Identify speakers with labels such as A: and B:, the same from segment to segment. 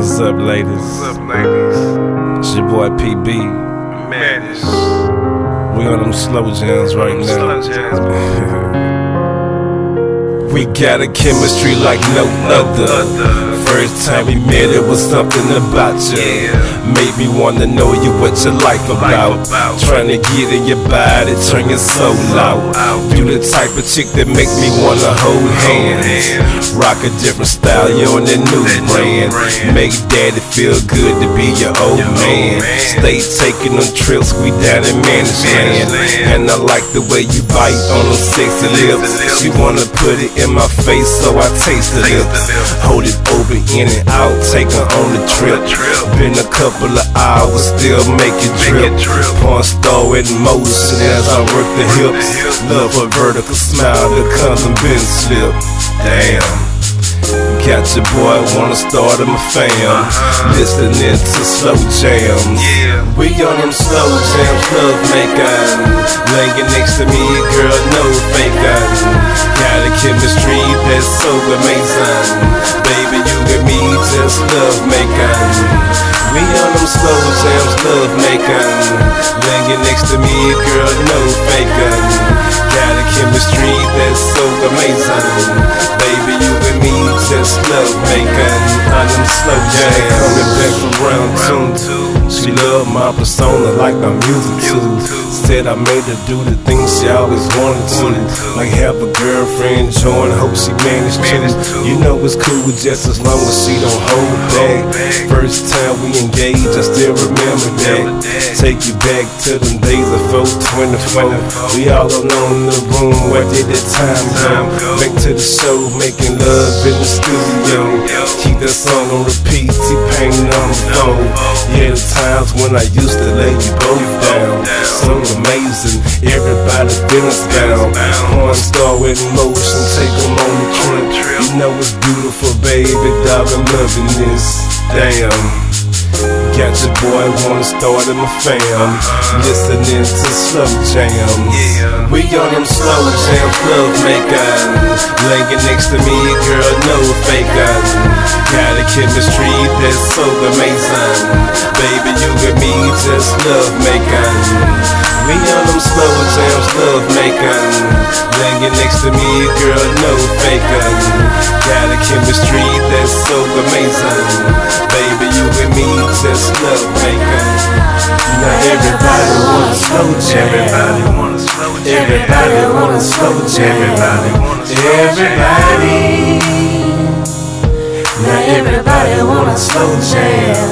A: What's up, ladies?
B: What's up, ladies?
A: It's your boy PB.
B: Madness.
A: We on them slow jams right now.
B: Slow jams.
A: We got a chemistry like no other. First time we met, it was something about you. Made me wanna know you, what your life about. Trying to get in your body, turn your soul out. You the type of chick that make me wanna hold hands. Rock a different style, you on that new brand. Make daddy feel good to be Your old man. Stay taking them trips, we down in Managed land. And. I like the way you bite on them sexy lips. She wanna put it in my face, so I taste the lips. Hold it open, in and out, take her on the trip. Been a couple of hours, still make it drip. Porn star in motion as I work the hips. Love her vertical smile, the condom been slip. Damn. Got your boy, wanna start a fam. Listening to slow jams. We on them slow jams, love making. Laying next to me, girl, no faking. Got a chemistry that's so amazing. Baby, you and me just love making. We on them slow jams, love making. Laying next to me, girl, no faking. Got a chemistry that's so amazing. Love making. On them slow jams, coming back around tune two. She love my persona like my music too. Said I made her do the things she always wanted to. Like have a girlfriend join, hope she managed to.
B: to.
A: You know it's cool just as long as she don't hold back. First time we engaged, I still remember that. Take you back to them days of 424. We all alone in the room, where did the time go. Back to the show, making love in the studio. Keep that song on repeat, On the. Yeah, the times when I used to lay you both down. So amazing, everybody feelings bound. Horn star with motion, take them on the trip. You know it's beautiful, baby, dog, I'm loving this. Damn. Got your boy wanna start in my fam. Listening to slow jams.
B: Yeah.
A: We on them slow jams, love making. Laying next to me, girl, no faking. Got a chemistry that's so amazing. Baby, you and me just love making. We on them slow jams, love making. Laying next to me, girl, no faking. Got a chemistry that's so amazing. Baby, you me just love making. Now everybody wanna slow jam.
B: Everybody wanna slow jam.
A: Everybody wanna slow jam.
B: Everybody wanna slow
A: Everybody. Now everybody wanna slow jam.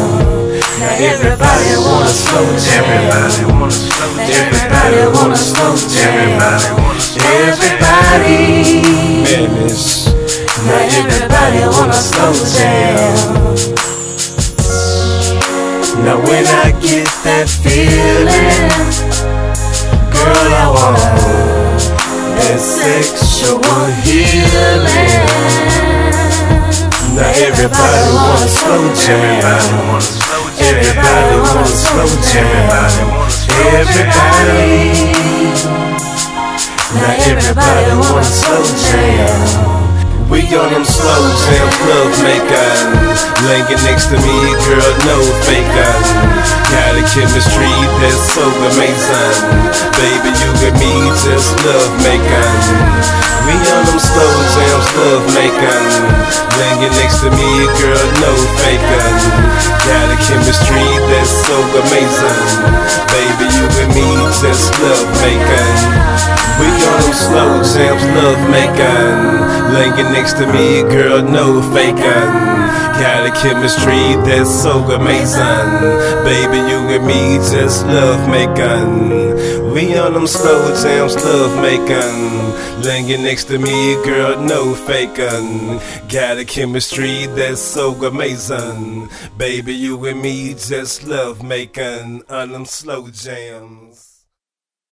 A: Now everybody wanna slow jam.
B: Everybody wanna slow jam.
A: Everybody wanna slow jam.
B: Everybody wanna slow jam.
A: Everybody. Now everybody wanna slow jam. Now when I get that feeling, girl, I want that sexual healing. Now everybody wanna slow jam.
B: Everybody wanna slow jam.
A: Everybody. Now everybody wanna slow jam. We on them slow jams, love making. Laying next to me, girl, no faking. Got a chemistry that's so amazing. Baby, you and me just love making. We on them slow jams, love making. Laying next to me, girl, no faking. Got a chemistry that's so amazing. Baby, you and me just love making. We on them slow jams, love making. Laying next to me, girl, no faking. Got a chemistry that's so amazing. Baby, you and me just love making. We on them slow jams, love making. Laying next to me, girl, no faking. Got a chemistry that's so amazing. Baby, you and me just love making on them slow jams.